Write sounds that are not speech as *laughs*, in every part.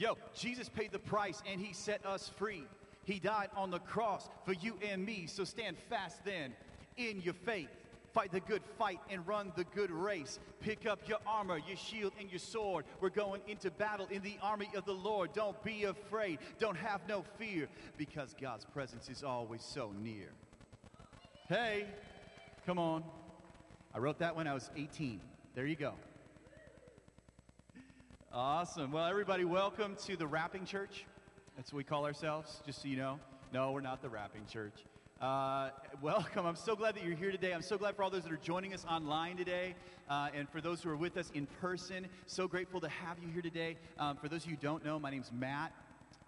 Yo, Jesus paid the price and he set us free. He died on the cross for you and me. So stand fast then in your faith. Fight the good fight and run the good race. Pick up your armor, your shield, and your sword. We're going into battle in the army of the Lord. Don't be afraid. Don't have no fear because God's presence is always so near. Hey, come on. I wrote that when I was 18. There you go. Awesome. Well, everybody, welcome to the Rapping Church. That's what we call ourselves, just so you know. No, we're not the Rapping Church. Uh, welcome. I'm so glad that you're here today. I'm so glad for all those that are joining us online today. Uh, and for those who are with us in person, so grateful to have you here today. Um, for those of you who don't know, my name's Matt.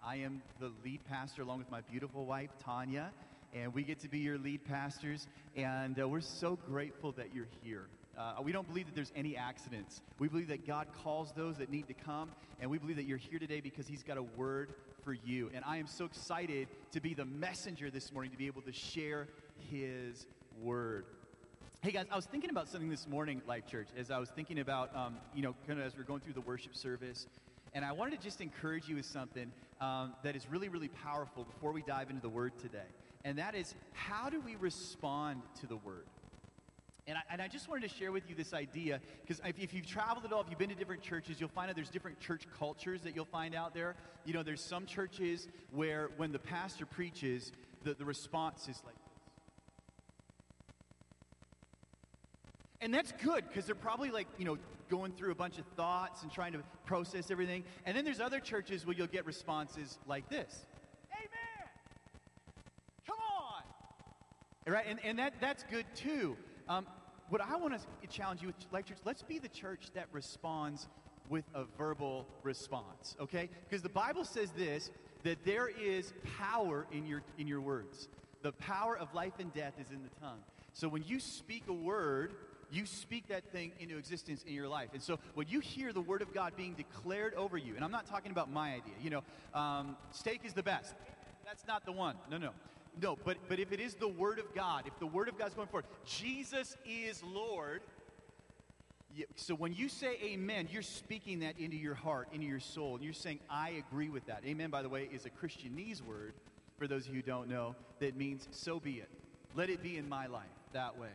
I am the lead pastor along with my beautiful wife, Tanya. And we get to be your lead pastors. And uh, we're so grateful that you're here. Uh, we don't believe that there's any accidents. We believe that God calls those that need to come, and we believe that you're here today because He's got a word for you. And I am so excited to be the messenger this morning to be able to share His word. Hey guys, I was thinking about something this morning, Life Church, as I was thinking about, um, you know, kind of as we're going through the worship service. And I wanted to just encourage you with something um, that is really, really powerful before we dive into the word today. And that is, how do we respond to the word? And I, and I, just wanted to share with you this idea because if, if, you've traveled at all, if you've been to different churches, you'll find out there's different church cultures that you'll find out there. You know, there's some churches where when the pastor preaches, the, the response is like this. And that's good because they're probably like, you know, going through a bunch of thoughts and trying to process everything. And then there's other churches where you'll get responses like this Amen! Come on! Right? And, and that, that's good too. Um, what I want to challenge you with Life Church, let's be the church that responds with a verbal response, okay? Because the Bible says this that there is power in your in your words. The power of life and death is in the tongue. So when you speak a word, you speak that thing into existence in your life. And so when you hear the word of God being declared over you, and I'm not talking about my idea, you know, um, steak is the best. That's not the one. No, no. No, but, but if it is the Word of God, if the Word of God is going forward, Jesus is Lord. So when you say amen, you're speaking that into your heart, into your soul, and you're saying, I agree with that. Amen, by the way, is a Christianese word, for those of you who don't know, that means so be it. Let it be in my life that way.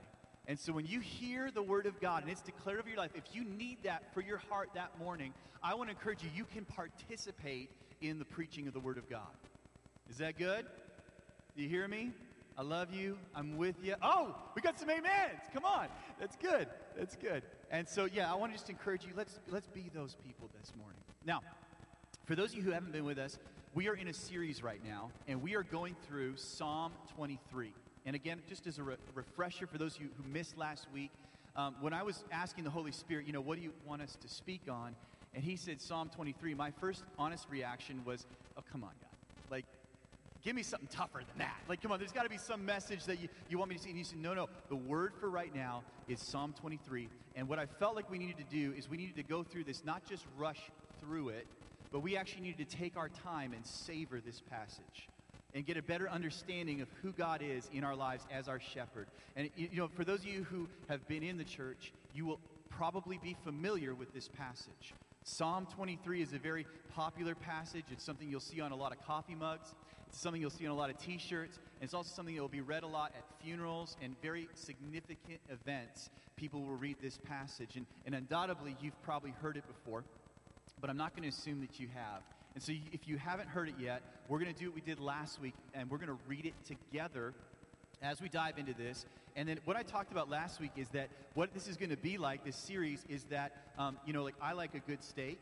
And so when you hear the word of God and it's declared over your life, if you need that for your heart that morning, I want to encourage you, you can participate in the preaching of the word of God. Is that good? Do you hear me? I love you. I'm with you. Oh, we got some amens. Come on. That's good. That's good. And so, yeah, I want to just encourage you. Let's let's be those people this morning. Now, for those of you who haven't been with us, we are in a series right now, and we are going through Psalm 23. And again, just as a re- refresher for those of you who missed last week, um, when I was asking the Holy Spirit, you know, what do you want us to speak on? And he said Psalm 23. My first honest reaction was, oh, come on, God. Like, Give me something tougher than that. Like, come on, there's got to be some message that you, you want me to see. And he said, No, no. The word for right now is Psalm 23. And what I felt like we needed to do is we needed to go through this, not just rush through it, but we actually needed to take our time and savor this passage and get a better understanding of who God is in our lives as our shepherd. And, you know, for those of you who have been in the church, you will probably be familiar with this passage. Psalm 23 is a very popular passage. It's something you'll see on a lot of coffee mugs. It's something you'll see on a lot of t shirts. And it's also something that will be read a lot at funerals and very significant events. People will read this passage. And, and undoubtedly, you've probably heard it before, but I'm not going to assume that you have. And so, if you haven't heard it yet, we're going to do what we did last week, and we're going to read it together as we dive into this. And then what I talked about last week is that what this is going to be like, this series, is that, um, you know, like I like a good steak.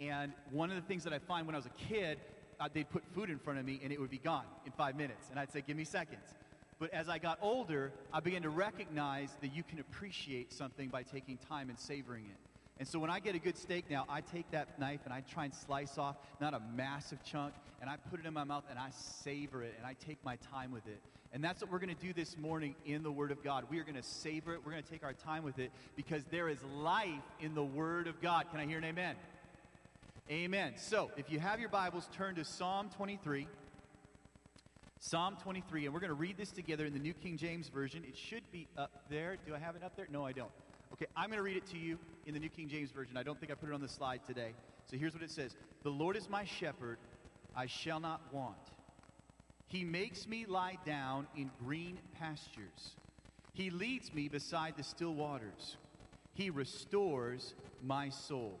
And one of the things that I find when I was a kid, Uh, they'd put food in front of me and it would be gone in five minutes. And I'd say, give me seconds. But as I got older, I began to recognize that you can appreciate something by taking time and savoring it. And so when I get a good steak now, I take that knife and I try and slice off not a massive chunk, and I put it in my mouth and I savor it and I take my time with it. And that's what we're going to do this morning in the Word of God. We are going to savor it. We're going to take our time with it because there is life in the Word of God. Can I hear an amen? Amen. So, if you have your Bibles, turn to Psalm 23. Psalm 23, and we're going to read this together in the New King James Version. It should be up there. Do I have it up there? No, I don't. Okay, I'm going to read it to you in the New King James Version. I don't think I put it on the slide today. So here's what it says The Lord is my shepherd, I shall not want. He makes me lie down in green pastures. He leads me beside the still waters. He restores my soul.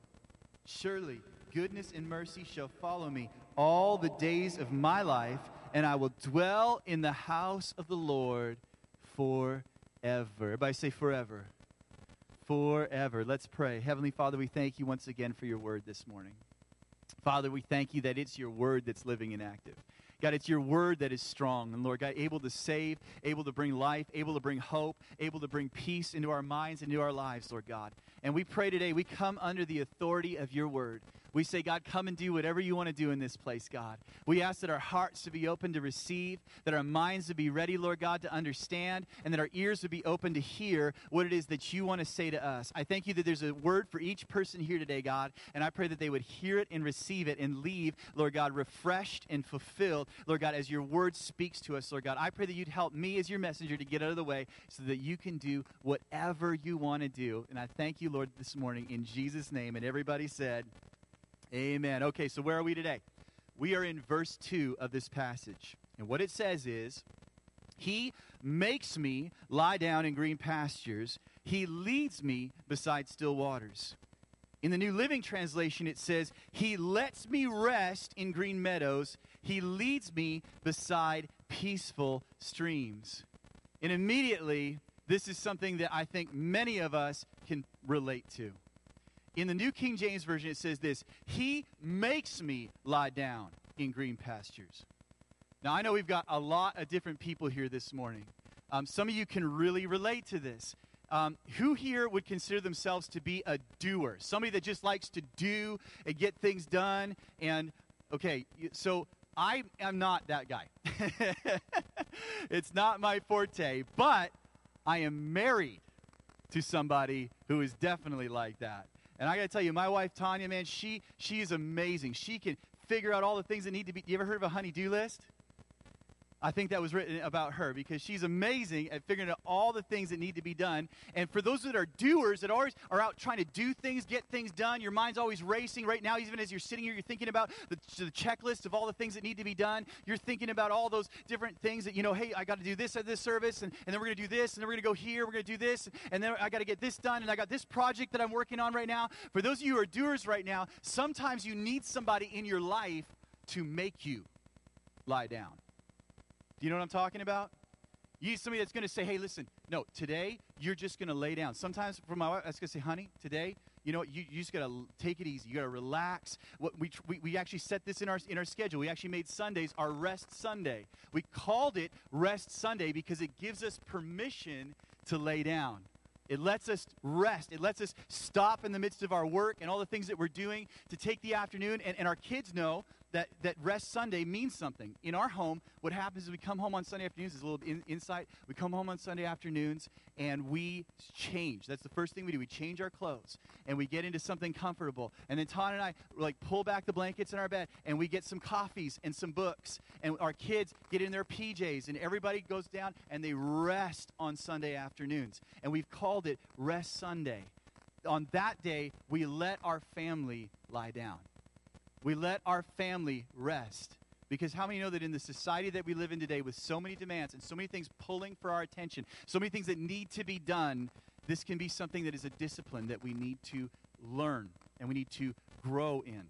Surely goodness and mercy shall follow me all the days of my life, and I will dwell in the house of the Lord forever. Everybody say forever. Forever. Let's pray. Heavenly Father, we thank you once again for your word this morning. Father, we thank you that it's your word that's living and active. God, it's your word that is strong. And Lord God, able to save, able to bring life, able to bring hope, able to bring peace into our minds into our lives, Lord God. And we pray today, we come under the authority of your word. We say, God, come and do whatever you want to do in this place, God. We ask that our hearts to be open to receive, that our minds to be ready, Lord God, to understand, and that our ears would be open to hear what it is that you want to say to us. I thank you that there's a word for each person here today, God, and I pray that they would hear it and receive it and leave, Lord God, refreshed and fulfilled, Lord God, as your word speaks to us, Lord God. I pray that you'd help me as your messenger to get out of the way so that you can do whatever you want to do. And I thank you, Lord, this morning in Jesus' name. And everybody said, Amen. Okay, so where are we today? We are in verse 2 of this passage. And what it says is, He makes me lie down in green pastures, He leads me beside still waters. In the New Living Translation, it says, He lets me rest in green meadows, He leads me beside peaceful streams. And immediately, this is something that I think many of us can relate to. In the New King James Version, it says this He makes me lie down in green pastures. Now, I know we've got a lot of different people here this morning. Um, some of you can really relate to this. Um, who here would consider themselves to be a doer? Somebody that just likes to do and get things done. And, okay, so I am not that guy. *laughs* it's not my forte, but I am married to somebody who is definitely like that. And I got to tell you, my wife Tanya, man, she she is amazing. She can figure out all the things that need to be. You ever heard of a honey-do list? I think that was written about her because she's amazing at figuring out all the things that need to be done. And for those that are doers that always are out trying to do things, get things done, your mind's always racing. Right now, even as you're sitting here, you're thinking about the, the checklist of all the things that need to be done. You're thinking about all those different things that, you know, hey, I got to do this at this service, and, and then we're going to do this, and then we're going to go here, we're going to do this, and then I got to get this done, and I got this project that I'm working on right now. For those of you who are doers right now, sometimes you need somebody in your life to make you lie down. Do you know what I'm talking about? You need somebody that's going to say, hey, listen, no, today you're just going to lay down. Sometimes for my wife, I was going to say, honey, today, you know, what, you, you just got to take it easy. You got to relax. What we, we, we actually set this in our, in our schedule. We actually made Sundays our rest Sunday. We called it Rest Sunday because it gives us permission to lay down. It lets us rest. It lets us stop in the midst of our work and all the things that we're doing to take the afternoon. And, and our kids know that, that rest Sunday means something. In our home, what happens is we come home on Sunday afternoons, is a little in, insight. We come home on Sunday afternoons and we change. That's the first thing we do. We change our clothes and we get into something comfortable. And then Todd and I like pull back the blankets in our bed and we get some coffees and some books. And our kids get in their PJs and everybody goes down and they rest on Sunday afternoons. And we've called it Rest Sunday. On that day, we let our family lie down. We let our family rest. Because how many know that in the society that we live in today, with so many demands and so many things pulling for our attention, so many things that need to be done, this can be something that is a discipline that we need to learn and we need to grow in.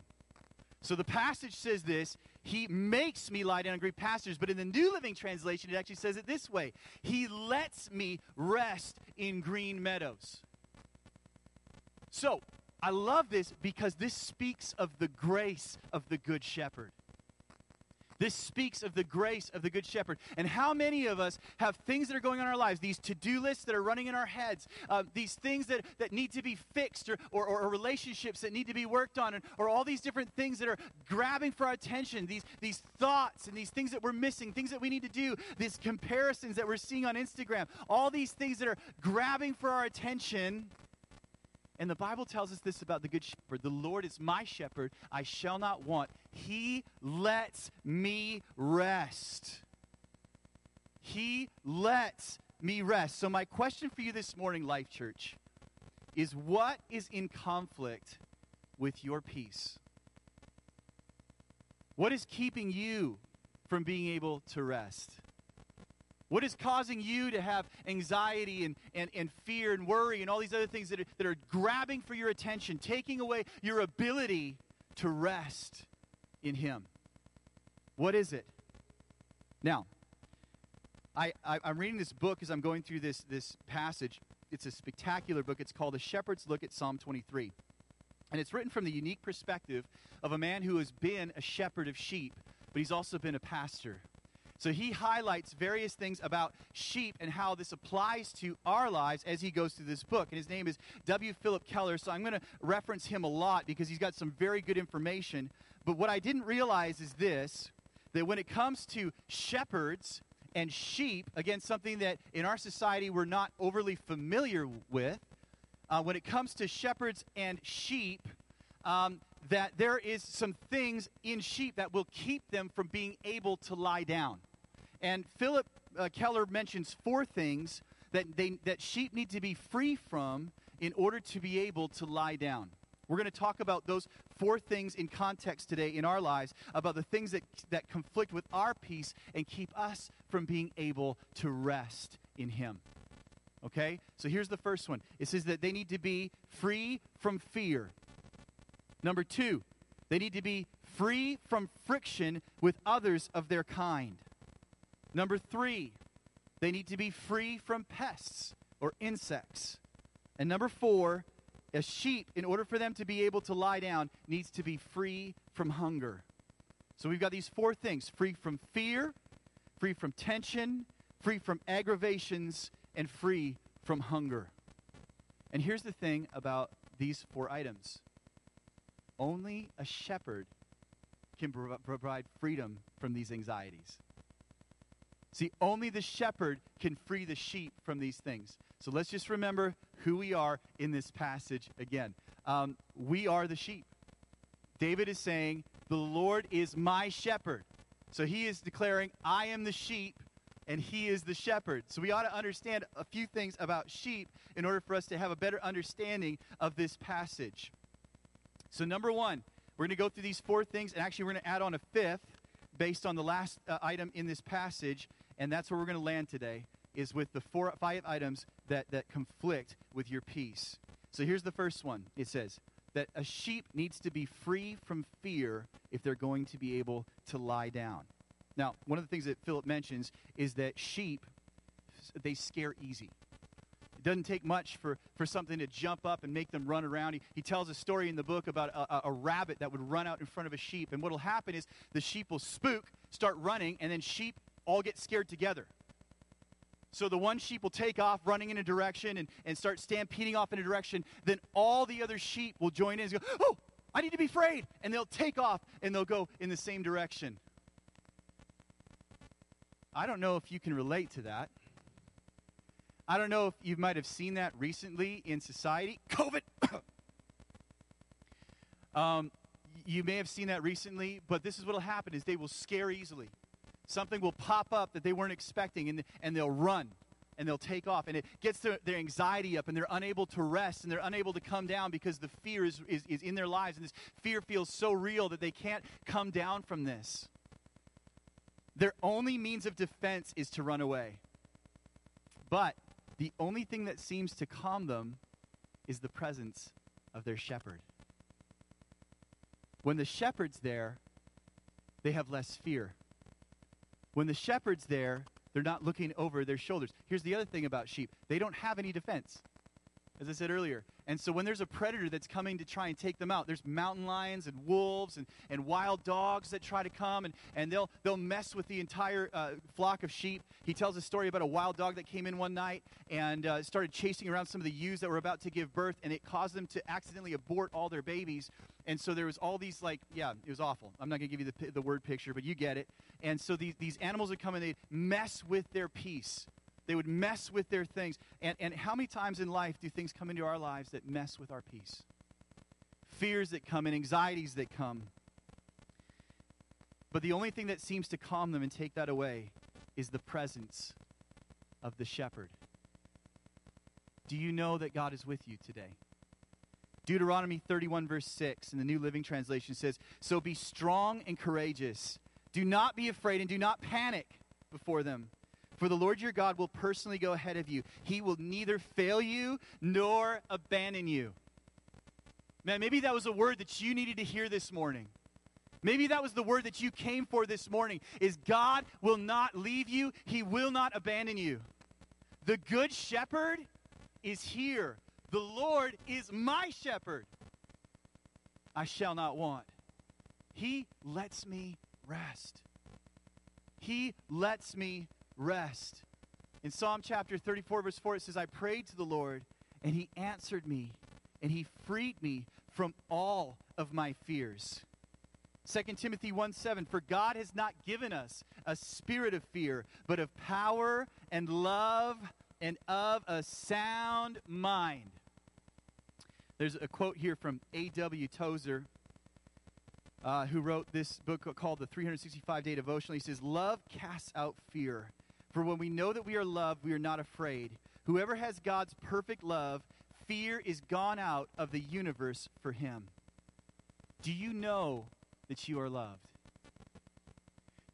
So the passage says this He makes me lie down in green pastures. But in the New Living Translation, it actually says it this way He lets me rest in green meadows. So, I love this because this speaks of the grace of the Good Shepherd. This speaks of the grace of the Good Shepherd. And how many of us have things that are going on in our lives, these to do lists that are running in our heads, uh, these things that, that need to be fixed, or, or, or, relationships that need to be worked on, and, or all these different things that are grabbing for our attention, these, these thoughts and these things that we're missing, things that we need to do, these comparisons that we're seeing on Instagram, all these things that are grabbing for our attention. And the Bible tells us this about the Good Shepherd The Lord is my shepherd, I shall not want. He lets me rest. He lets me rest. So, my question for you this morning, Life Church, is what is in conflict with your peace? What is keeping you from being able to rest? What is causing you to have anxiety and, and, and fear and worry and all these other things that are, that are grabbing for your attention, taking away your ability to rest in Him? What is it? Now, I, I, am reading this book as I'm going through this, this passage. It's a spectacular book. It's called A Shepherd's Look at Psalm 23. And it's written from the unique perspective of a man who has been a shepherd of sheep, but he's also been a pastor. So he highlights various things about sheep and how this applies to our lives as he goes through this book. And his name is W. Phillip Keller. So I'm going to reference him a lot because he's got some very good information. But what I didn't realize is this that when it comes to shepherds and sheep, again, something that in our society we're not overly familiar with, uh, when it comes to shepherds and sheep, um, that there is some things in sheep that will keep them from being able to lie down. And Phillip uh, Keller mentions four things that, they, that sheep need to be free from in order to be able to lie down. We're going to talk about those four things in context today in our lives, about the things that, that conflict with our peace and keep us from being able to rest in Him. Okay? So here's the first one it says that they need to be free from fear. Number two, they need to be free from friction with others of their kind. Number three, they need to be free from pests or insects. And number four, a sheep, in order for them to be able to lie down, needs to be free from hunger. So we've got these four things free from fear, free from tension, free from aggravations, and free from hunger. And here's the thing about these four items only a shepherd can provide freedom from these anxieties. See, only the shepherd can free the sheep from these things. So let's just remember who we are in this passage again. Um, we are the sheep. David is saying, The Lord is my shepherd. So he is declaring, I am the sheep and he is the shepherd. So we ought to understand a few things about sheep in order for us to have a better understanding of this passage. So, number one, we're going to go through these four things, and actually, we're going to add on a fifth based on the last uh, item in this passage, and that's where we're going to land today, is with the four, five items that, that conflict with your peace. So here's the first one. It says that a sheep needs to be free from fear if they're going to be able to lie down. Now, one of the things that Phillip mentions is that sheep, they scare easy. It doesn't take much for, for something to jump up and make them run around. He, he tells a story in the book about a, a rabbit that would run out in front of a sheep. And what will happen is the sheep will spook, start running, and then sheep all get scared together. So the one sheep will take off running in a direction and, and start stampeding off in a direction. Then all the other sheep will join in and go, Oh, I need to be afraid. And they'll take off and they'll go in the same direction. I don't know if you can relate to that. I don't know if you might have seen that recently in society. COVID. *coughs* um, you may have seen that recently, but this is what will happen is they will scare easily. Something will pop up that they weren't expecting, and, and they'll run and they'll take off. And it gets their, their anxiety up, and they're unable to rest, and they're unable to come down because the fear is, is, is in their lives. And this fear feels so real that they can't come down from this. Their only means of defense is to run away. But the only thing that seems to calm them is the presence of their shepherd. When the shepherd's there, they have less fear. When the shepherd's there, they're not looking over their shoulders. Here's the other thing about sheep they don't have any defense. as I said earlier. And so when there's a predator that's coming to try and take them out, there's mountain lions and wolves and, and wild dogs that try to come and, and they'll, they'll mess with the entire uh, flock of sheep. He tells a story about a wild dog that came in one night and uh, started chasing around some of the ewes that were about to give birth, and it caused them to accidentally abort all their babies. And so there was all these, like, yeah, it was awful. I'm not going to give you the, the word picture, but you get it. And so these, these animals would come and they'd mess with their peace. They would mess with their things. And, and how many times in life do things come into our lives that mess with our peace? Fears that come and anxieties that come. But the only thing that seems to calm them and take that away is the presence of the shepherd. Do you know that God is with you today? Deuteronomy 31, verse 6 in the New Living Translation says, So be strong and courageous. Do not be afraid and do not panic before them. For the Lord your God will personally go ahead of you. He will neither fail you nor abandon you. Man, maybe that was a word that you needed to hear this morning. Maybe that was the word that you came for this morning is God will not leave you. He will not abandon you. The good shepherd is here. The Lord is my shepherd. I shall not want. He lets me rest. He lets me rest. In Psalm chapter 34, verse 4, it says, I prayed to the Lord, and he answered me, and he freed me from all of my fears. 2 Timothy 1 7, for God has not given us a spirit of fear, but of power and love and of a sound mind. There's a quote here from A.W. Tozer, uh, who wrote this book called The 365 Day Devotional. He says, Love casts out fear. For when we know that we are loved, we are not afraid. Whoever has God's perfect love, fear is gone out of the universe for him. Do you know that you are loved?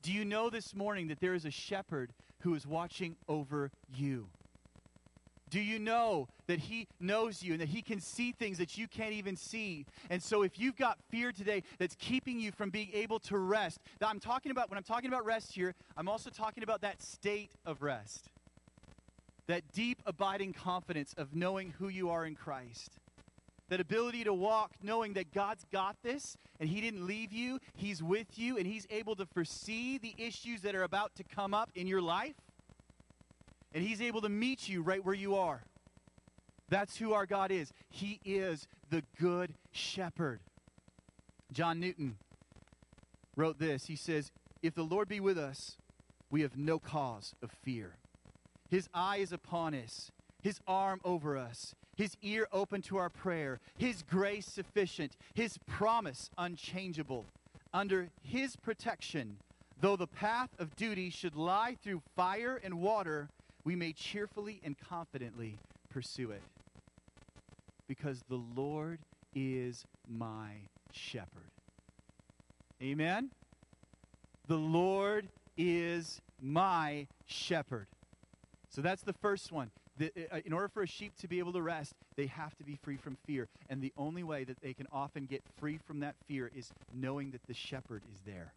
Do you know this morning that there is a shepherd who is watching over you? Do you know that He knows you and that He can see things that you can't even see? And so, if you've got fear today that's keeping you from being able to rest, that I'm talking about, when I'm talking about rest here, I'm also talking about that state of rest. That deep, abiding confidence of knowing who you are in Christ. That ability to walk knowing that God's got this and He didn't leave you, He's with you, and He's able to foresee the issues that are about to come up in your life and He's able to meet you right where you are. That's who our God is. He is the good shepherd. John Newton wrote this. He says, If the Lord be with us, we have no cause of fear. His eye is upon us, His arm over us, His ear open to our prayer, His grace sufficient, His promise unchangeable. Under His protection, though the path of duty should lie through fire and water, we may cheerfully and confidently pursue it. Because the Lord is my shepherd. Amen? The Lord is my shepherd. So that's the first one. The, uh, in order for a sheep to be able to rest, they have to be free from fear. And the only way that they can often get free from that fear is knowing that the shepherd is there.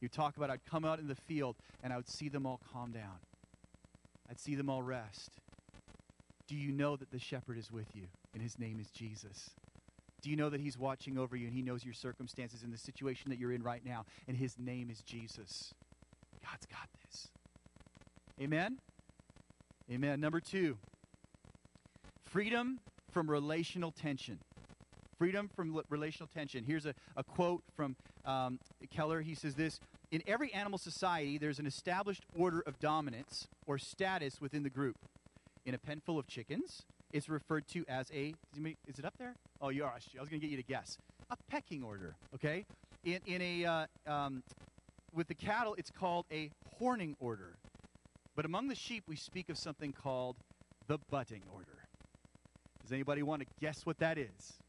You talk about I'd come out in the field and I would see them all calm down. I'd see them all rest. Do you know that the shepherd is with you and his name is Jesus? Do you know that he's watching over you and he knows your circumstances and the situation that you're in right now and his name is Jesus? God's got this. Amen? Amen. Number two, freedom from relational tension. Freedom from relational tension. Here's a, a quote from um, Keller. He says this in every animal society, there's an established order of dominance or status within the group. In a pen full of chickens, it's referred to as a. Is it up there? Oh, you are. I was going to get you to guess. A pecking order. Okay. In in a uh, um, with the cattle, it's called a horning order. But among the sheep, we speak of something called the butting order. Does anybody want to guess what that is?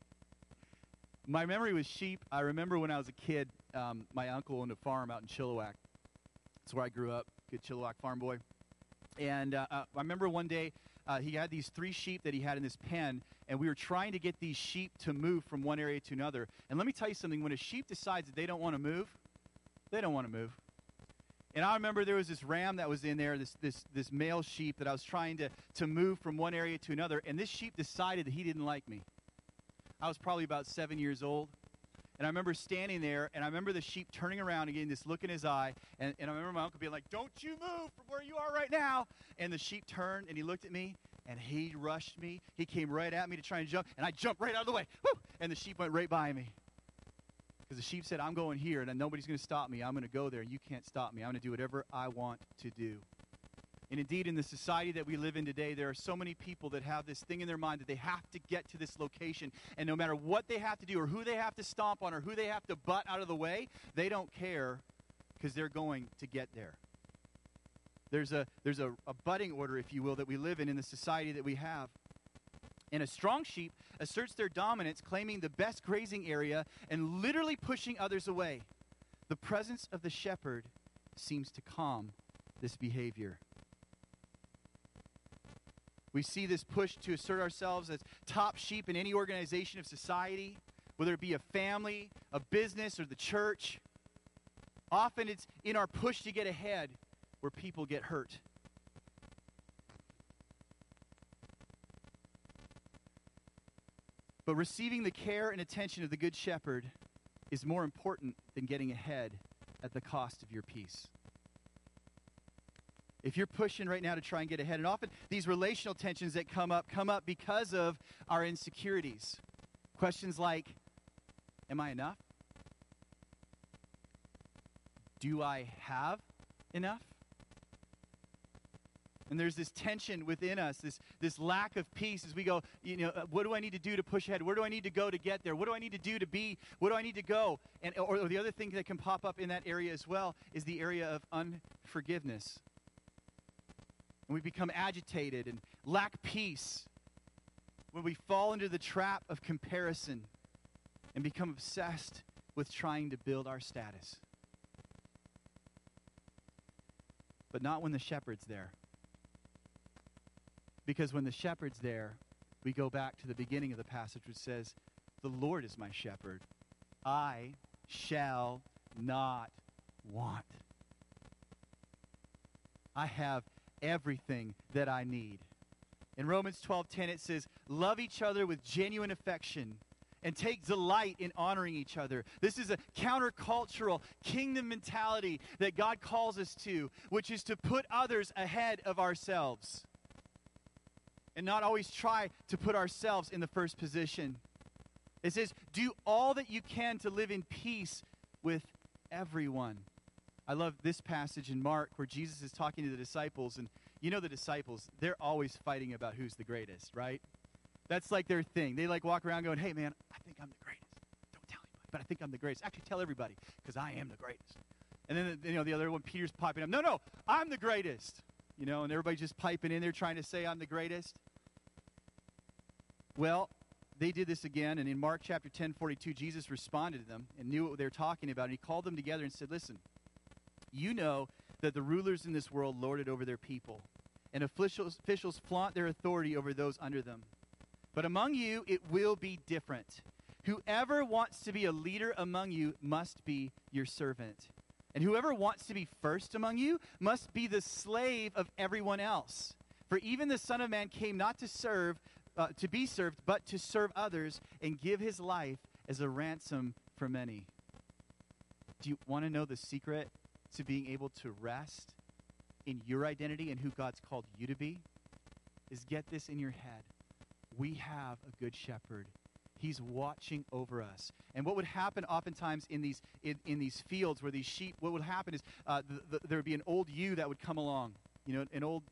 My memory with sheep, I remember when I was a kid, um, my uncle owned a farm out in Chilliwack. That's where I grew up, good Chilliwack farm boy. And uh, uh, I remember one day uh, he had these three sheep that he had in his pen, and we were trying to get these sheep to move from one area to another. And let me tell you something when a sheep decides that they don't want to move, they don't want to move. And I remember there was this ram that was in there, this, this, this male sheep that I was trying to, to move from one area to another. And this sheep decided that he didn't like me. I was probably about seven years old. And I remember standing there, and I remember the sheep turning around and getting this look in his eye. And, and I remember my uncle being like, Don't you move from where you are right now. And the sheep turned, and he looked at me, and he rushed me. He came right at me to try and jump, and I jumped right out of the way. Woo! And the sheep went right by me. Because the sheep said, I'm going here, and nobody's going to stop me. I'm going to go there, and you can't stop me. I'm going to do whatever I want to do. And indeed, in the society that we live in today, there are so many people that have this thing in their mind that they have to get to this location. And no matter what they have to do, or who they have to stomp on, or who they have to butt out of the way, they don't care because they're going to get there. There's a, there's a, a butting order, if you will, that we live in in the society that we have. And a strong sheep asserts their dominance, claiming the best grazing area and literally pushing others away. The presence of the shepherd seems to calm this behavior. We see this push to assert ourselves as top sheep in any organization of society, whether it be a family, a business, or the church. Often it's in our push to get ahead where people get hurt. But receiving the care and attention of the Good Shepherd is more important than getting ahead at the cost of your peace. If you're pushing right now to try and get ahead, and often these relational tensions that come up come up because of our insecurities. Questions like Am I enough? Do I have enough? And there's this tension within us, this, this lack of peace as we go, you know, uh, what do I need to do to push ahead? Where do I need to go to get there? What do I need to do to be? What do I need to go? And, or, or the other thing that can pop up in that area as well is the area of unforgiveness. And we become agitated and lack peace when we fall into the trap of comparison and become obsessed with trying to build our status. But not when the shepherd's there. Because when the shepherd's there, we go back to the beginning of the passage, which says, The Lord is my shepherd. I shall not want. I have everything that I need. In Romans 12:10 it says, "Love each other with genuine affection and take delight in honoring each other." This is a countercultural kingdom mentality that God calls us to, which is to put others ahead of ourselves and not always try to put ourselves in the first position. It says, Do all that you can to live in peace with everyone. I love this passage in Mark where Jesus is talking to the disciples, and you know the disciples, they're always fighting about who's the greatest, right? That's like their thing. They like walk around going, Hey, man, I think I'm the greatest. Don't tell anybody, but I think I'm the greatest. Actually, tell everybody because I am the greatest. And then, you know, the other one, Peter's popping up. No, no, I'm the greatest. You know, and everybody just piping in there trying to say I'm the greatest. Well, they did this again, and in Mark chapter 10, 42, Jesus responded to them and knew what they were talking about. And he called them together and said, Listen, you know that the rulers in this world lord it over their people, and officials, officials flaunt their authority over those under them. But among you, it will be different. Whoever wants to be a leader among you must be your servant. And whoever wants to be first among you must be the slave of everyone else. For even the Son of Man came not to serve, uh, to be served, but to serve others and give his life as a ransom for many. Do you want to know the secret to being able to rest in your identity and who God's called you to be? Is get this in your head. We have a good shepherd. He's watching over us. And what would happen oftentimes in these, in, in these fields where these sheep, what would happen is uh, the, the, there would be an old ewe that would come along, you know, an old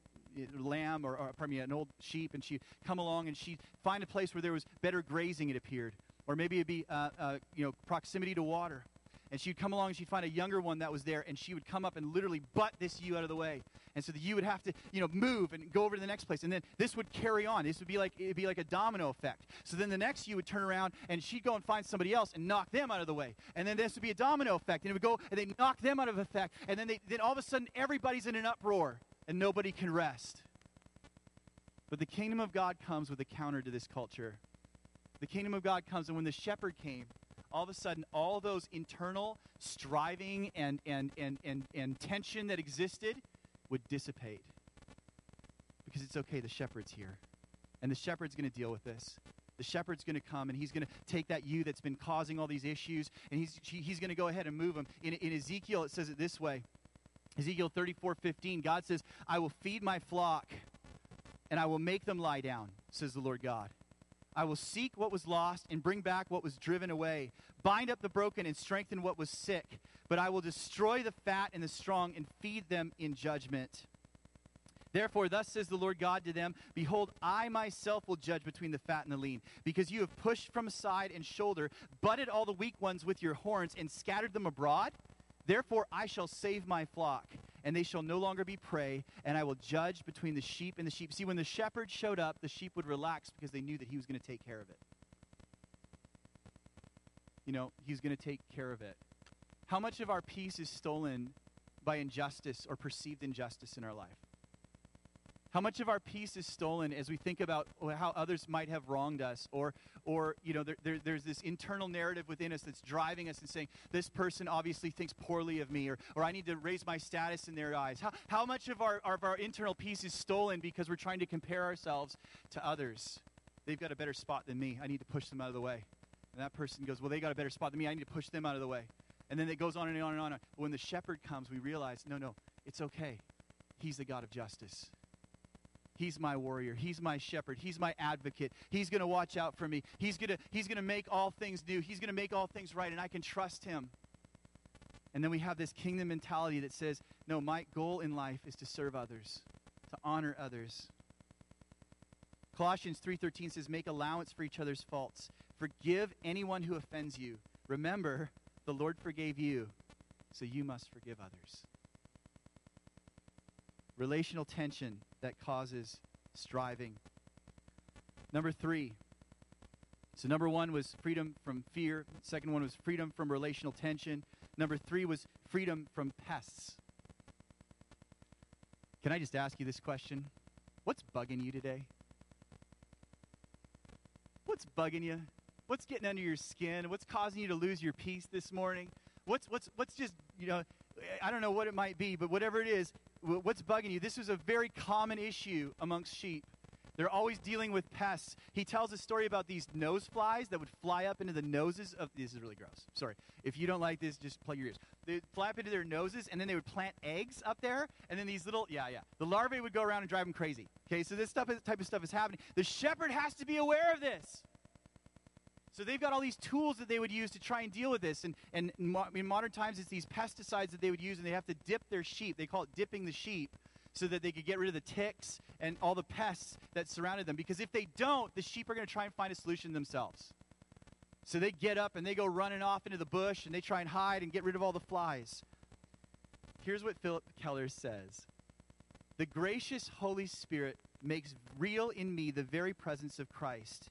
lamb or, or pardon me, an old sheep, and she'd come along and she'd find a place where there was better grazing, it appeared. Or maybe it'd be, uh, uh, you know, proximity to water. And she'd come along and she'd find a younger one that was there, and she would come up and literally butt this ewe out of the way. And so the ewe would have to, ewe know, move and go over to the next place. And then this would carry on. This would be like it'd be like a domino effect. So then the next you would turn around and she'd go and find somebody else and knock them out of the way. And then this would be a domino effect. And it would go and they knock them out of effect. And then they then all of a sudden everybody's in an uproar and nobody can rest. But the kingdom of God comes with a counter to this culture. The kingdom of God comes, and when the shepherd came, all of a sudden, all those internal striving and, and, and, and, and tension that existed would dissipate. Because it's okay, the shepherd's here. And the shepherd's going to deal with this. The shepherd's going to come and he's going to take that ewe that's been causing all these issues and he's, he's going to go ahead and move them. In, in Ezekiel, it says it this way Ezekiel 34 15, God says, I will feed my flock and I will make them lie down, says the Lord God. I will seek what was lost and bring back what was driven away, bind up the broken and strengthen what was sick. But I will destroy the fat and the strong and feed them in judgment. Therefore, thus says the Lord God to them Behold, I myself will judge between the fat and the lean, because you have pushed from side and shoulder, butted all the weak ones with your horns, and scattered them abroad. Therefore, I shall save my flock, and they shall no longer be prey, and I will judge between the sheep and the sheep. See, when the shepherd showed up, the sheep would relax because they knew that he was going to take care of it. You know, he's going to take care of it. How much of our peace is stolen by injustice or perceived injustice in our life? How much of our peace is stolen as we think about how others might have wronged us? Or, or you know, there, there, there's this internal narrative within us that's driving us and saying, this person obviously thinks poorly of me, or, or I need to raise my status in their eyes. How, how much of our, of our internal peace is stolen because we're trying to compare ourselves to others? They've got a better spot than me. I need to push them out of the way. And that person goes, well, they got a better spot than me. I need to push them out of the way. And then it goes on and on and on. When the shepherd comes, we realize, no, no, it's okay. He's the God of justice. He's my warrior. He's my shepherd. He's my advocate. He's going to watch out for me. He's going to he's going to make all things new. He's going to make all things right and I can trust him. And then we have this kingdom mentality that says, "No, my goal in life is to serve others, to honor others." Colossians 3:13 says, "Make allowance for each other's faults. Forgive anyone who offends you. Remember, the Lord forgave you, so you must forgive others." Relational tension that causes striving. Number three. So, number one was freedom from fear. Second one was freedom from relational tension. Number three was freedom from pests. Can I just ask you this question? What's bugging you today? What's bugging you? What's getting under your skin? What's causing you to lose your peace this morning? What's what's what's just, you know, I don't know what it might be, but whatever it is, what's bugging you? This is a very common issue amongst sheep. They're always dealing with pests. He tells a story about these nose flies that would fly up into the noses of. This is really gross. Sorry. If you don't like this, just plug your ears. They'd fly up into their noses, and then they would plant eggs up there, and then these little, yeah, yeah. The larvae would go around and drive them crazy. Okay, so this stuff, type of stuff is happening. The shepherd has to be aware of this. So they've got all these tools that they would use to try and deal with this. And, and in modern times, it's these pesticides that they would use, and they have to dip their sheep. They call it dipping the sheep so that they could get rid of the ticks and all the pests that surrounded them. Because if they don't, the sheep are going to try and find a solution themselves. So they get up and they go running off into the bush and they try and hide and get rid of all the flies. Here's what Phillip Keller says The gracious Holy Spirit makes real in me the very presence of Christ.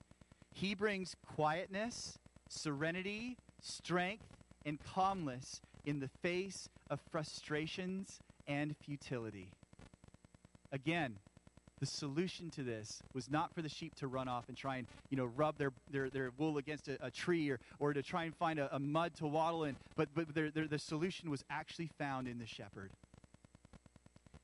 He brings quietness, serenity, strength, and calmness in the face of frustrations and futility. Again, the solution to this was not for the sheep to run off and try and you know rub their, their, their wool against a, a tree or, or to try and find a, a mud to waddle in but, but their, their, the solution was actually found in the shepherd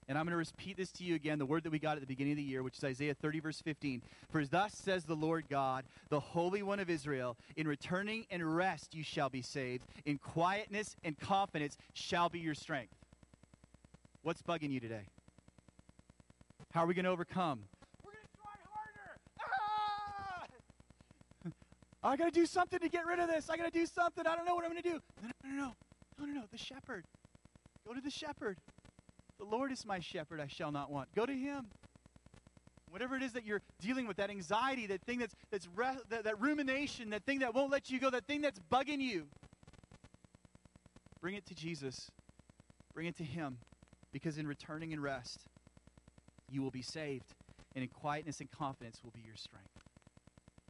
and I'm going to repeat this to you again, the word that we got at the beginning of the year, which is Isaiah 30, verse 15. For thus says the Lord God, the Holy One of Israel, in returning and rest you shall be saved, in quietness and confidence shall be your strength. What's bugging you today? How are we going to overcome? We're going to try harder. Ah! *laughs* I got to do something to get rid of this. I got to do something. I don't know what I'm going to do. No, no, no, no. No, no, no. The shepherd. Go to the shepherd. The Lord is my shepherd, I shall not want. Go to him. Whatever it is that you're dealing with, that anxiety, that thing that's, that's re- that, that rumination, that thing that won't let you go, that thing that's bugging you, bring it to Jesus. Bring it to him. Because in returning and rest, you will be saved. And in quietness and confidence will be your strength.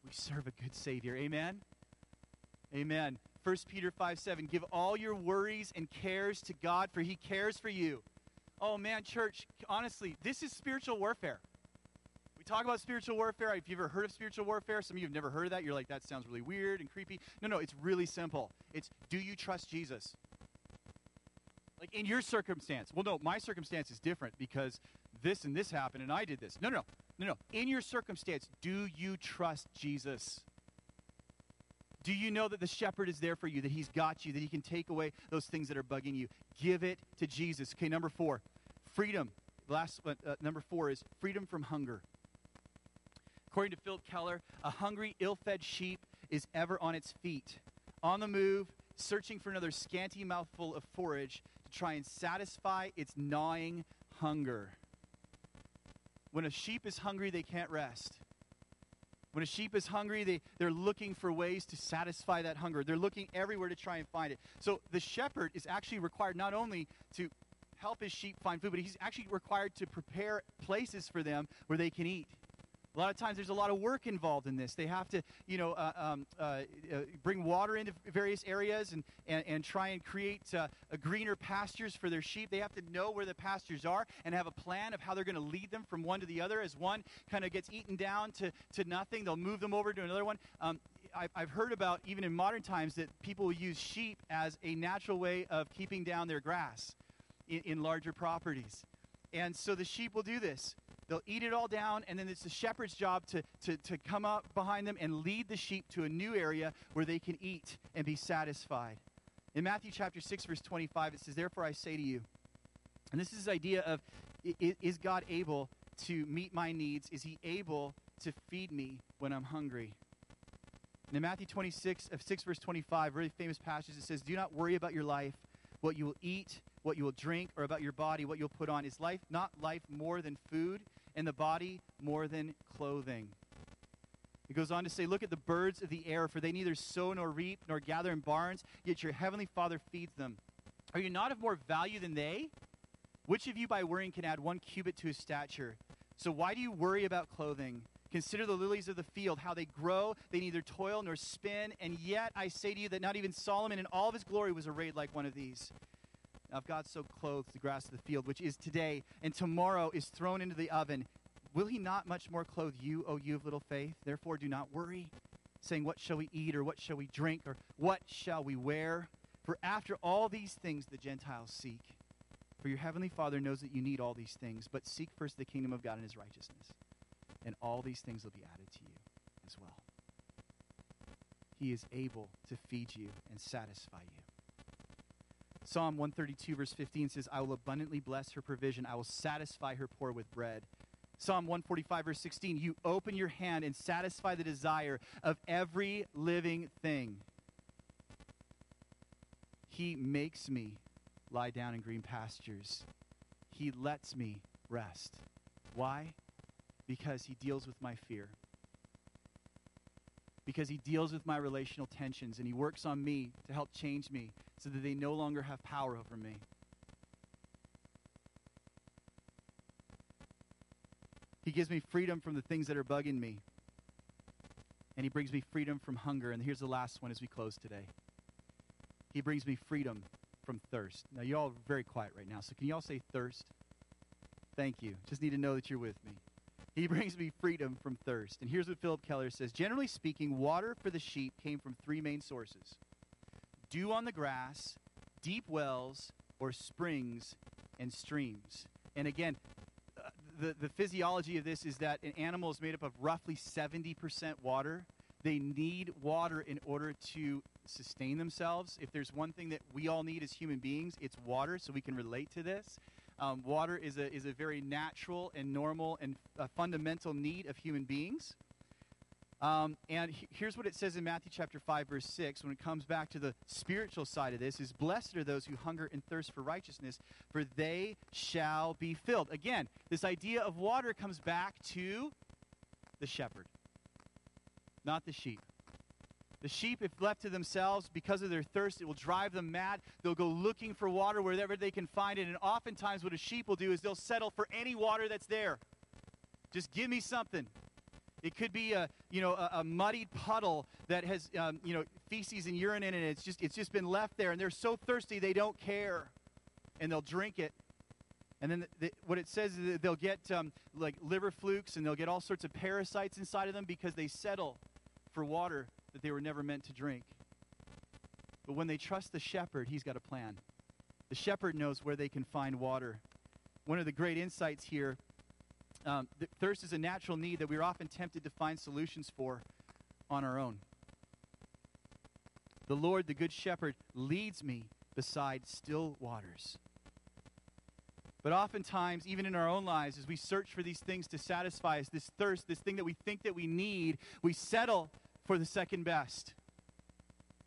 We serve a good Savior. Amen? Amen. 1 Peter 5 7. Give all your worries and cares to God, for he cares for you. Oh man, church, honestly, this is spiritual warfare. We talk about spiritual warfare, if you've ever heard of spiritual warfare, some of you have never heard of that. You're like, that sounds really weird and creepy. No, no, it's really simple. It's do you trust Jesus? Like in your circumstance. Well, no, my circumstance is different because this and this happened and I did this. No, no, no. No, no. In your circumstance, do you trust Jesus? Do you know that the shepherd is there for you, that he's got you, that he can take away those things that are bugging you? Give it to Jesus. Okay, number four, freedom. Last uh, uh number four is freedom from hunger. According to Phillip Keller, a hungry, ill fed sheep is ever on its feet, on the move, searching for another scanty mouthful of forage to try and satisfy its gnawing hunger. When a sheep is hungry, they can't rest. When a sheep is hungry, they, they're looking for ways to satisfy that hunger. They're looking everywhere to try and find it. So the shepherd is actually required not only to help his sheep find food, but he's actually required to prepare places for them where they can eat. A lot of times there's a lot of work involved in this. They have to, you know, uh, um, uh, uh, bring water into various areas and, and, and try and create uh, greener pastures for their sheep. They have to know where the pastures are and have a plan of how they're going to lead them from one to the other. As one kind of gets eaten down to, to nothing, they'll move them over to another one. Um, I've heard about, even in modern times, that people will use sheep as a natural way of keeping down their grass in, in larger properties. And so the sheep will do this. They'll eat it all down, and then it's the shepherd's job to, to, to come up behind them and lead the sheep to a new area where they can eat and be satisfied. In Matthew chapter 6, verse 25, it says, Therefore I say to you, and this is this idea of is God able to meet my needs? Is he able to feed me when I'm hungry? And in Matthew 26, of 6 verse 25, really famous passage, it says, Do not worry about your life, what you will eat, what you will drink, or about your body, what you'll put on. Is life not life more than food, and the body more than clothing. It goes on to say, Look at the birds of the air, for they neither sow nor reap nor gather in barns, yet your heavenly Father feeds them. Are you not of more value than they? Which of you by worrying can add one cubit to his stature? So why do you worry about clothing? Consider the lilies of the field, how they grow, they neither toil nor spin, and yet I say to you that not even Solomon in all of his glory was arrayed like one of these. If God so clothes the grass of the field, which is today and tomorrow is thrown into the oven, will he not much more clothe you, O you of little faith? Therefore, do not worry, saying, What shall we eat, or what shall we drink, or what shall we wear? For after all these things the Gentiles seek. For your heavenly Father knows that you need all these things, but seek first the kingdom of God and his righteousness, and all these things will be added to you as well. He is able to feed you and satisfy you. Psalm 132, verse 15 says, I will abundantly bless her provision. I will satisfy her poor with bread. Psalm 145, verse 16, you open your hand and satisfy the desire of every living thing. He makes me lie down in green pastures. He lets me rest. Why? Because he deals with my fear. Because he deals with my relational tensions and he works on me to help change me so that they no longer have power over me. He gives me freedom from the things that are bugging me. And he brings me freedom from hunger. And here's the last one as we close today. He brings me freedom from thirst. Now, you all are very quiet right now, so can you all say thirst? Thank you. Just need to know that you're with me. He brings me freedom from thirst. And here's what Phillip Keller says Generally speaking, water for the sheep came from three main sources dew on the grass, deep wells, or springs and streams. And again, uh, the, the physiology of this is that an animal is made up of roughly 70% water. They need water in order to sustain themselves. If there's one thing that we all need as human beings, it's water, so we can relate to this. Um, water is a, is a very natural and normal and uh, fundamental need of human beings. Um, and he, here's what it says in Matthew chapter 5, verse 6, when it comes back to the spiritual side of this, is blessed are those who hunger and thirst for righteousness, for they shall be filled. Again, this idea of water comes back to the shepherd, not the sheep. The sheep, if left to themselves because of their thirst, it will drive them mad. They'll go looking for water wherever they can find it. And oftentimes, what a sheep will do is they'll settle for any water that's there. Just give me something. It could be a you know a, a muddied puddle that has um, you know feces and urine in it. It's just it's just been left there, and they're so thirsty they don't care, and they'll drink it. And then the, the, what it says is that they'll get um, like liver flukes and they'll get all sorts of parasites inside of them because they settle for water that they were never meant to drink. But when they trust the shepherd, he's got a plan. The shepherd knows where they can find water. One of the great insights here um, th- thirst is a natural need that we're often tempted to find solutions for on our own. The Lord, the Good Shepherd, leads me beside still waters. But oftentimes, even in our own lives, as we search for these things to satisfy us, this thirst, this thing that we think that we need, we settle for the second best.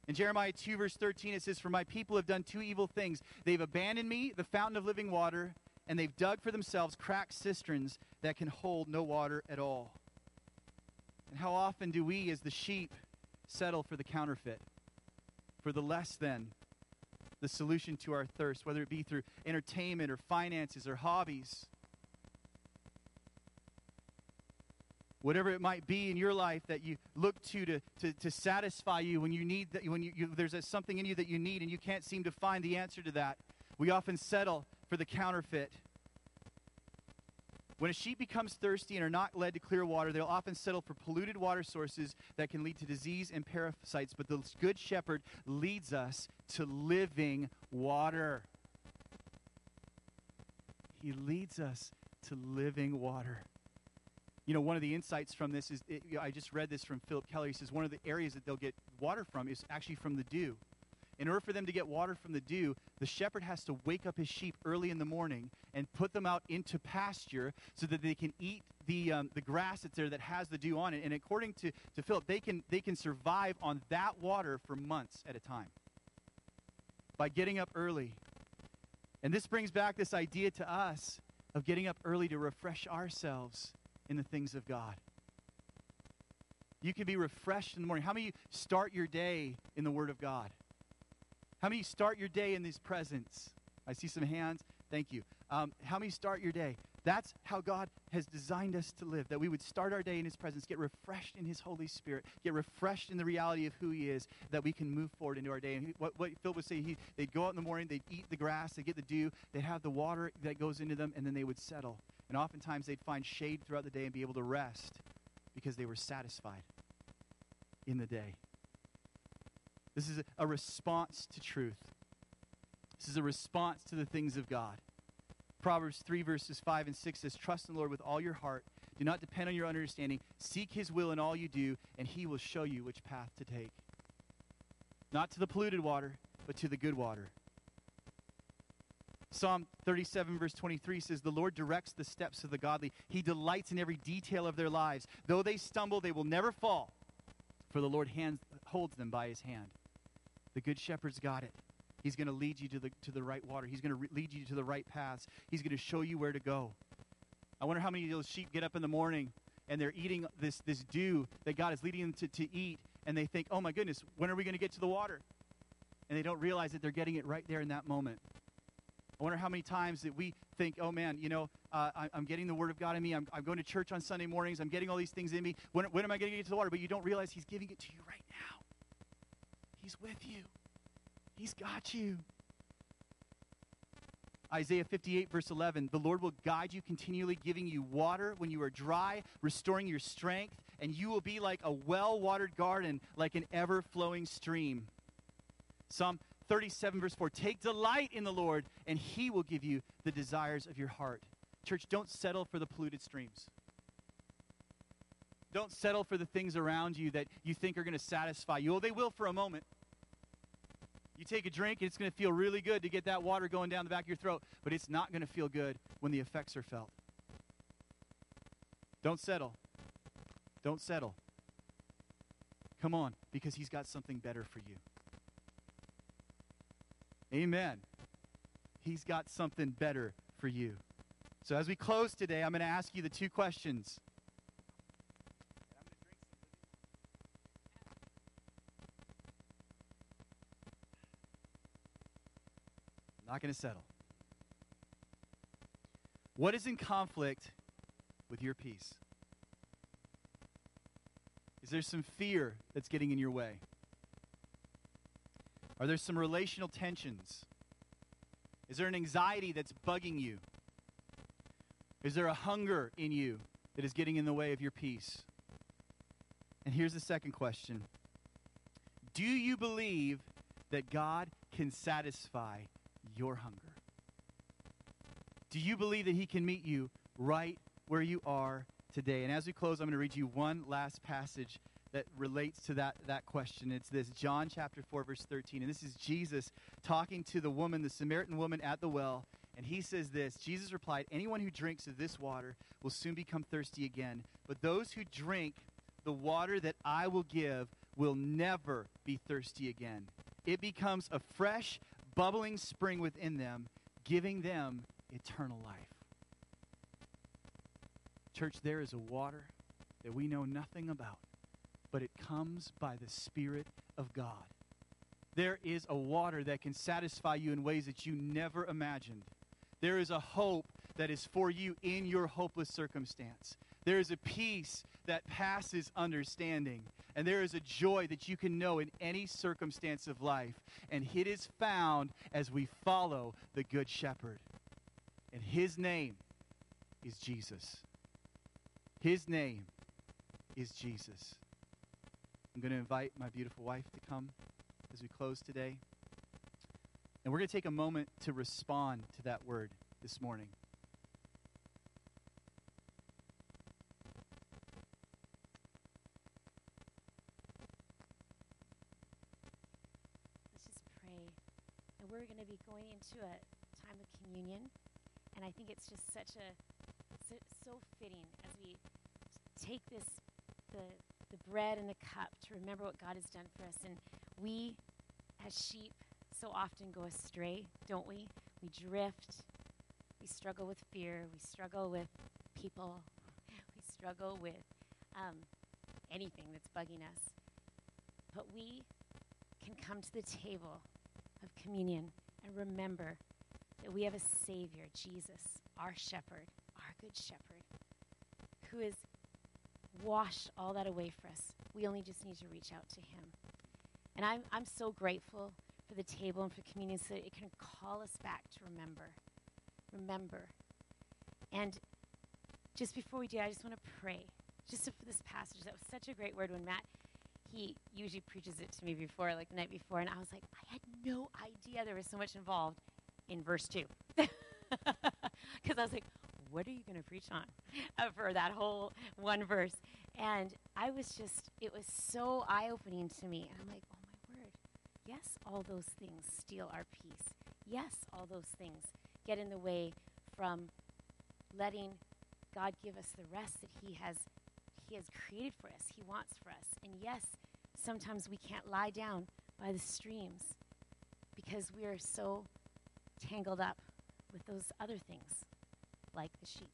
In Jeremiah 2, verse 13, it says, For my people have done two evil things. They've abandoned me, the fountain of living water, and they've dug for themselves cracked cisterns that can hold no water at all. And how often do we, as the sheep, settle for the counterfeit, for the less than, the solution to our thirst, whether it be through entertainment or finances or hobbies? Whatever it might be in your life that you look to to, to, to satisfy you when you need that when you, you there's a, something in you that you need and you can't seem to find the answer to that we often settle for the counterfeit. When a sheep becomes thirsty and are not led to clear water they'll often settle for polluted water sources that can lead to disease and parasites but the good shepherd leads us to living water. He leads us to living water you know, one of the insights from this is it, you know, I just read this from Phillip Keller. He says one of the areas that they'll get water from is actually from the dew. In order for them to get water from the dew, the shepherd has to wake up his sheep early in the morning and put them out into pasture so that they can eat the, um, the grass that's there that has the dew on it. And according to, to Phillip, they can, they can survive on that water for months at a time by getting up early. And this brings back this idea to us of getting up early to refresh ourselves in the things of God. You can be refreshed in the morning. How many start your day in the Word of God? How many start your day in His presence? I see some hands. Thank you. Um, how many start your day? That's how God has designed us to live, that we would start our day in His presence, get refreshed in His Holy Spirit, get refreshed in the reality of who He is, that we can move forward into our day. And what, what Phil was saying, he, they'd go out in the morning, they'd eat the grass, they'd get the dew, they'd have the water that goes into them, and then they would settle. And oftentimes they'd find shade throughout the day and be able to rest because they were satisfied in the day. This is a response to truth. This is a response to the things of God. Proverbs 3, verses 5 and 6 says, Trust in the Lord with all your heart. Do not depend on your understanding. Seek his will in all you do, and he will show you which path to take. Not to the polluted water, but to the good water. Psalm 37, verse 23 says, The Lord directs the steps of the godly. He delights in every detail of their lives. Though they stumble, they will never fall, for the Lord hands, holds them by his hand. The good shepherd's got it. He's going to lead you to the, to the right water. He's going to re- lead you to the right paths. He's going to show you where to go. I wonder how many of those sheep get up in the morning and they're eating this, this dew that God is leading them to, to eat, and they think, oh my goodness, when are we going to get to the water? And they don't realize that they're getting it right there in that moment. I wonder how many times that we think, oh man, you know, uh, I, am getting the Word of God in me. I'm, I'm, going to church on Sunday mornings. I'm getting all these things in me. When, when am I going to get to the water? But you don't realize He's giving it to you right now. He's with you, He's got you. Isaiah 58, verse 11 The Lord will guide you continually, giving you water when you are dry, restoring your strength, and you will be like a well watered garden, like an ever flowing stream. Psalm 37, verse 4 Take delight in the Lord, and he will give you the desires of your heart. Church, don't settle for the polluted streams. Don't settle for the things around you that you think are going to satisfy you. Well, they will for a moment. You take a drink, and it's going to feel really good to get that water going down the back of your throat, but it's not going to feel good when the effects are felt. Don't settle. Don't settle. Come on, because he's got something better for you. Amen. He's got something better for you. So, as we close today, I'm going to ask you the two questions. I'm not going to settle. What is in conflict with your peace? Is there some fear that's getting in your way? Are there some relational tensions? Is there an anxiety that's bugging you? Is there a hunger in you that is getting in the way of your peace? And here's the second question Do you believe that God can satisfy your hunger? Do you believe that He can meet you right where you are today? And as we close, I'm going to read you one last passage that relates to that, that question. It's this John chapter 4, verse 13. And this is Jesus talking to the woman, the Samaritan woman at the well. And he says this Jesus replied, Anyone who drinks of this water will soon become thirsty again. But those who drink the water that I will give will never be thirsty again. It becomes a fresh, bubbling spring within them, giving them eternal life. Church, there is a water that we know nothing about but it comes by the Spirit of God. There is a water that can satisfy you in ways that you never imagined. There is a hope that is for you in your hopeless circumstance. There is a peace that passes understanding. And there is a joy that you can know in any circumstance of life. And it is found as we follow the Good Shepherd. And his name is Jesus. His name is Jesus. I'm going to invite my beautiful wife to come as we close today. And we're going to take a moment to respond to that word this morning. Let's just pray. And we're going to be going into a time of communion. And I think it's just such a so, so fitting as we take this the the bread and the cup to remember what God has done for us. And we, as sheep, so often go astray, don't we? We drift. We struggle with fear. We struggle with people. *laughs* We struggle with um, anything that's bugging us. But we can come to the table of communion and remember that we have a Savior, Jesus, our shepherd, our good shepherd, who is washed all that away for us. We only just need to reach out to Him. And I'm, I'm so grateful for the table and for communion so that it can call us back to remember. Remember. And just before we do, I just want to pray just for this passage. That was such a great word when Matt, he usually preaches it to me before, like the night before, and I was like, I had no idea there was so much involved in verse 2. *laughs* Because I was like, what are you going to preach on *laughs* uh, for that whole one verse? And I was just, it was so eye opening to me. And I'm like, oh my word. Yes, all those things steal our peace. Yes, all those things get in the way from letting God give us the rest that He has He has created for us. He wants for us. And yes, sometimes we can't lie down by the streams because we are so tangled up with those other things like the sheep.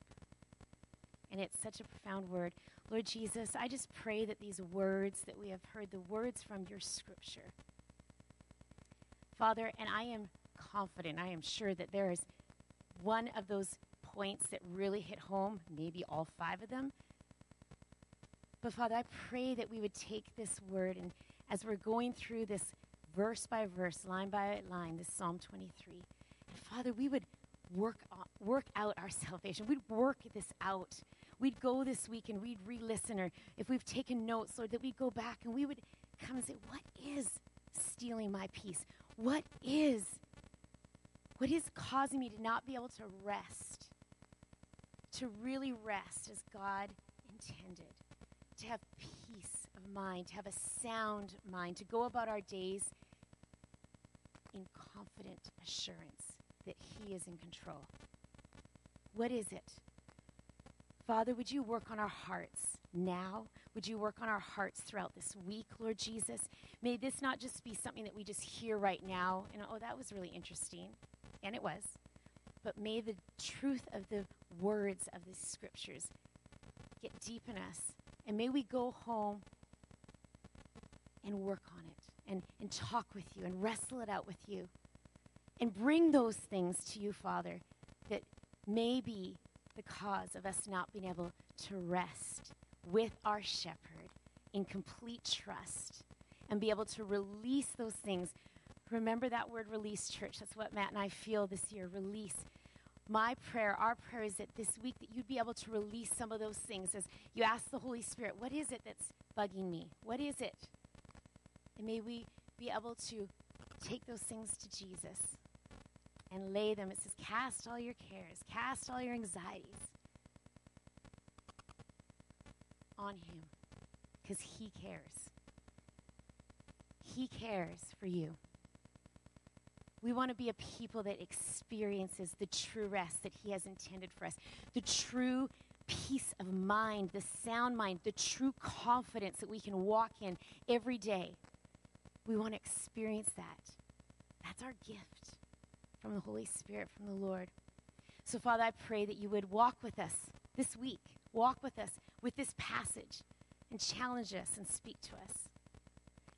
And it's such a profound word. Lord Jesus, I just pray that these words that we have heard, the words from your scripture, Father, and I am confident, I am sure that there is one of those points that really hit home, maybe all five of them. But Father, I pray that we would take this word and as we're going through this verse by verse, line by line, this Psalm 23, and Father, we would work, uh, work out our *laughs* salvation. We'd work this out. We'd go this week and we'd re listen, or if we've taken notes, Lord, that we'd go back and we would come and say, What is stealing my peace? What is? What is causing me to not be able to rest? To really rest as God intended. To have peace of mind, to have a sound mind, to go about our days in confident assurance that He is in control. What is it? Father, would you work on our hearts now? Would you work on our hearts throughout this week, Lord Jesus? May this not just be something that we just hear right now and, oh, that was really interesting. And it was. But may the truth of the words of the scriptures get deep in us. And may we go home and work on it and, and talk with you and wrestle it out with you and bring those things to you, Father, that may be the cause of us not being able to rest with our shepherd in complete trust and be able to release those things. Remember that word release, church. That's what Matt and I feel this year release. my prayer, our prayer is that this week that you'd be able to release some of those things as you ask the Holy Spirit, what is it that's bugging me? What is it? And may we be able to take those things to Jesus and lay them. It says, cast all your cares, cast all your anxieties on Him because He cares. He cares for you. We want to be a people that experiences the true rest that He has intended for us, the true peace of mind, the sound mind, the true confidence that we can walk in every day. We want to experience that. That's our gift from the Holy Spirit, from the Lord. So, Father, I pray that you would walk with us this week, walk with us with this passage, and challenge us and speak to us.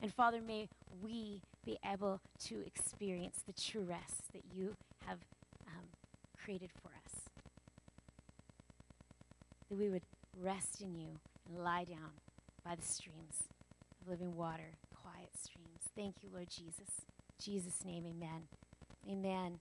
And, Father, may we be able to experience the true rest that you have um, created for us. That we would rest in you and lie down by the streams of living water, quiet streams. Thank you, Lord Jesus. In Jesus' name, amen. Amen.